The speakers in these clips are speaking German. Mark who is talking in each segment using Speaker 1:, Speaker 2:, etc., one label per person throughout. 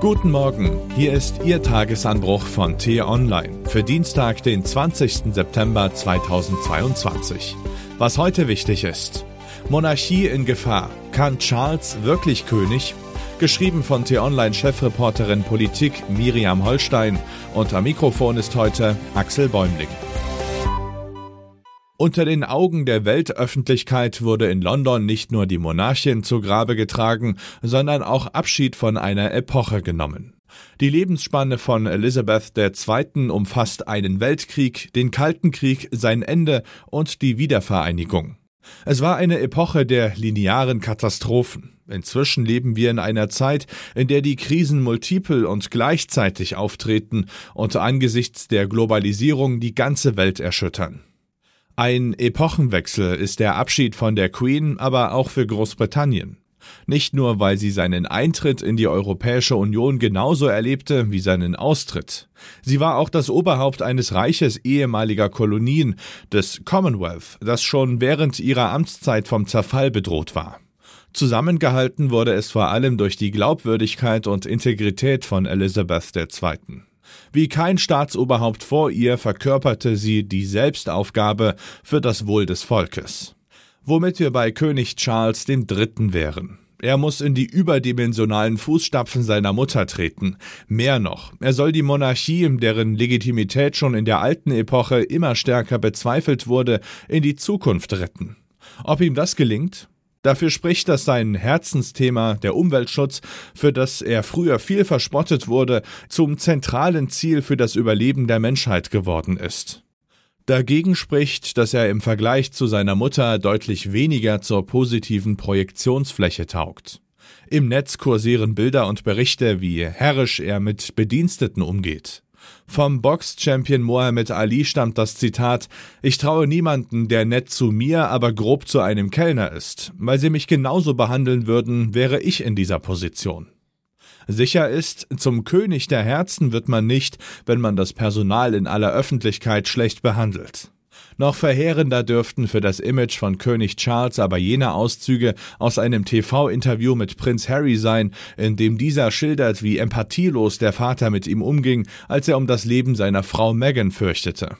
Speaker 1: Guten Morgen, hier ist Ihr Tagesanbruch von T-Online für Dienstag, den 20. September 2022. Was heute wichtig ist. Monarchie in Gefahr. Kann Charles wirklich König? Geschrieben von T-Online-Chefreporterin Politik Miriam Holstein am Mikrofon ist heute Axel Bäumling. Unter den Augen der Weltöffentlichkeit wurde in London nicht nur die Monarchin zu Grabe getragen, sondern auch Abschied von einer Epoche genommen. Die Lebensspanne von Elizabeth II. umfasst einen Weltkrieg, den Kalten Krieg, sein Ende und die Wiedervereinigung. Es war eine Epoche der linearen Katastrophen. Inzwischen leben wir in einer Zeit, in der die Krisen multiple und gleichzeitig auftreten und angesichts der Globalisierung die ganze Welt erschüttern. Ein Epochenwechsel ist der Abschied von der Queen, aber auch für Großbritannien. Nicht nur, weil sie seinen Eintritt in die Europäische Union genauso erlebte wie seinen Austritt. Sie war auch das Oberhaupt eines Reiches ehemaliger Kolonien, des Commonwealth, das schon während ihrer Amtszeit vom Zerfall bedroht war. Zusammengehalten wurde es vor allem durch die Glaubwürdigkeit und Integrität von Elizabeth II. Wie kein Staatsoberhaupt vor ihr verkörperte sie die Selbstaufgabe für das Wohl des Volkes. Womit wir bei König Charles III. wären. Er muss in die überdimensionalen Fußstapfen seiner Mutter treten. Mehr noch, er soll die Monarchie, deren Legitimität schon in der alten Epoche immer stärker bezweifelt wurde, in die Zukunft retten. Ob ihm das gelingt? Dafür spricht, dass sein Herzensthema, der Umweltschutz, für das er früher viel verspottet wurde, zum zentralen Ziel für das Überleben der Menschheit geworden ist. Dagegen spricht, dass er im Vergleich zu seiner Mutter deutlich weniger zur positiven Projektionsfläche taugt. Im Netz kursieren Bilder und Berichte, wie herrisch er mit Bediensteten umgeht. Vom Box-Champion Mohammed Ali stammt das Zitat: Ich traue niemanden, der nett zu mir, aber grob zu einem Kellner ist. Weil sie mich genauso behandeln würden, wäre ich in dieser Position. Sicher ist, zum König der Herzen wird man nicht, wenn man das Personal in aller Öffentlichkeit schlecht behandelt. Noch verheerender dürften für das Image von König Charles aber jene Auszüge aus einem TV-Interview mit Prinz Harry sein, in dem dieser schildert, wie empathielos der Vater mit ihm umging, als er um das Leben seiner Frau Meghan fürchtete.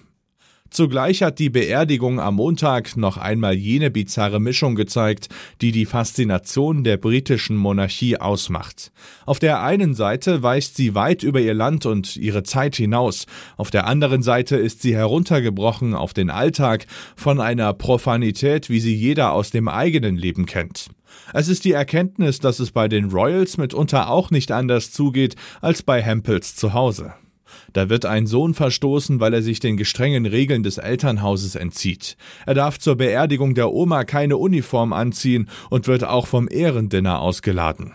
Speaker 1: Zugleich hat die Beerdigung am Montag noch einmal jene bizarre Mischung gezeigt, die die Faszination der britischen Monarchie ausmacht. Auf der einen Seite weist sie weit über ihr Land und ihre Zeit hinaus, auf der anderen Seite ist sie heruntergebrochen auf den Alltag von einer Profanität, wie sie jeder aus dem eigenen Leben kennt. Es ist die Erkenntnis, dass es bei den Royals mitunter auch nicht anders zugeht als bei Hempels zu Hause. Da wird ein Sohn verstoßen, weil er sich den gestrengen Regeln des Elternhauses entzieht. Er darf zur Beerdigung der Oma keine Uniform anziehen und wird auch vom Ehrendinner ausgeladen.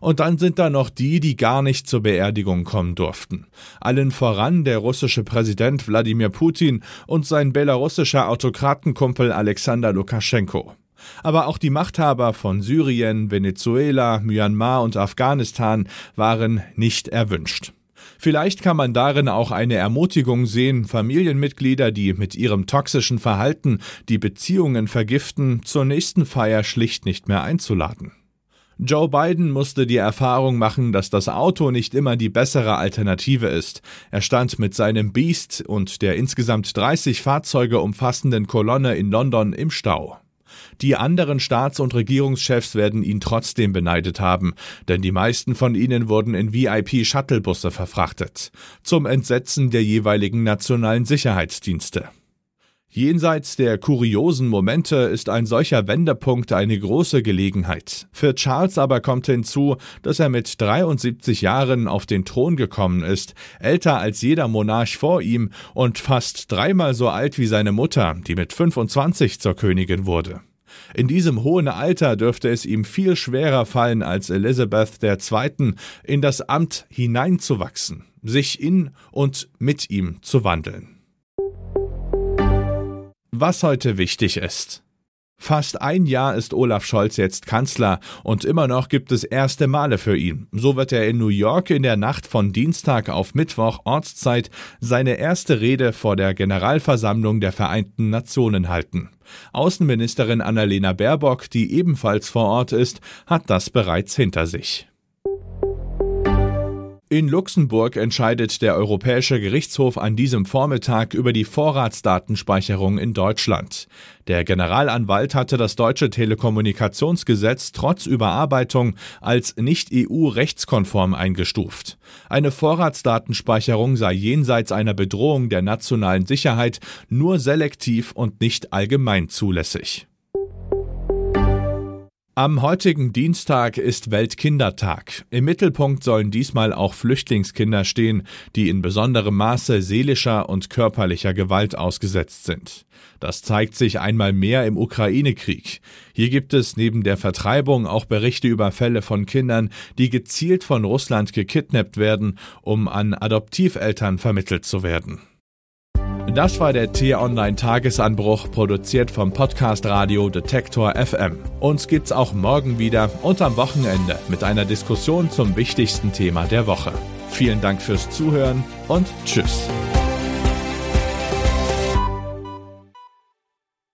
Speaker 1: Und dann sind da noch die, die gar nicht zur Beerdigung kommen durften. Allen voran der russische Präsident Wladimir Putin und sein belarussischer Autokratenkumpel Alexander Lukaschenko. Aber auch die Machthaber von Syrien, Venezuela, Myanmar und Afghanistan waren nicht erwünscht. Vielleicht kann man darin auch eine Ermutigung sehen, Familienmitglieder, die mit ihrem toxischen Verhalten die Beziehungen vergiften, zur nächsten Feier schlicht nicht mehr einzuladen. Joe Biden musste die Erfahrung machen, dass das Auto nicht immer die bessere Alternative ist. Er stand mit seinem Beast und der insgesamt 30 Fahrzeuge umfassenden Kolonne in London im Stau. Die anderen Staats- und Regierungschefs werden ihn trotzdem beneidet haben, denn die meisten von ihnen wurden in VIP-Shuttlebusse verfrachtet, zum Entsetzen der jeweiligen nationalen Sicherheitsdienste. Jenseits der kuriosen Momente ist ein solcher Wendepunkt eine große Gelegenheit. Für Charles aber kommt hinzu, dass er mit 73 Jahren auf den Thron gekommen ist, älter als jeder Monarch vor ihm und fast dreimal so alt wie seine Mutter, die mit 25 zur Königin wurde. In diesem hohen Alter dürfte es ihm viel schwerer fallen als Elizabeth II. in das Amt hineinzuwachsen, sich in und mit ihm zu wandeln. Was heute wichtig ist. Fast ein Jahr ist Olaf Scholz jetzt Kanzler und immer noch gibt es erste Male für ihn. So wird er in New York in der Nacht von Dienstag auf Mittwoch Ortszeit seine erste Rede vor der Generalversammlung der Vereinten Nationen halten. Außenministerin Annalena Baerbock, die ebenfalls vor Ort ist, hat das bereits hinter sich. In Luxemburg entscheidet der Europäische Gerichtshof an diesem Vormittag über die Vorratsdatenspeicherung in Deutschland. Der Generalanwalt hatte das deutsche Telekommunikationsgesetz trotz Überarbeitung als nicht EU-rechtskonform eingestuft. Eine Vorratsdatenspeicherung sei jenseits einer Bedrohung der nationalen Sicherheit nur selektiv und nicht allgemein zulässig. Am heutigen Dienstag ist Weltkindertag. Im Mittelpunkt sollen diesmal auch Flüchtlingskinder stehen, die in besonderem Maße seelischer und körperlicher Gewalt ausgesetzt sind. Das zeigt sich einmal mehr im Ukraine-Krieg. Hier gibt es neben der Vertreibung auch Berichte über Fälle von Kindern, die gezielt von Russland gekidnappt werden, um an Adoptiveltern vermittelt zu werden. Das war der T-Online Tagesanbruch, produziert vom Podcast Radio Detektor FM. Uns gibt's auch morgen wieder und am Wochenende mit einer Diskussion zum wichtigsten Thema der Woche. Vielen Dank fürs Zuhören und Tschüss.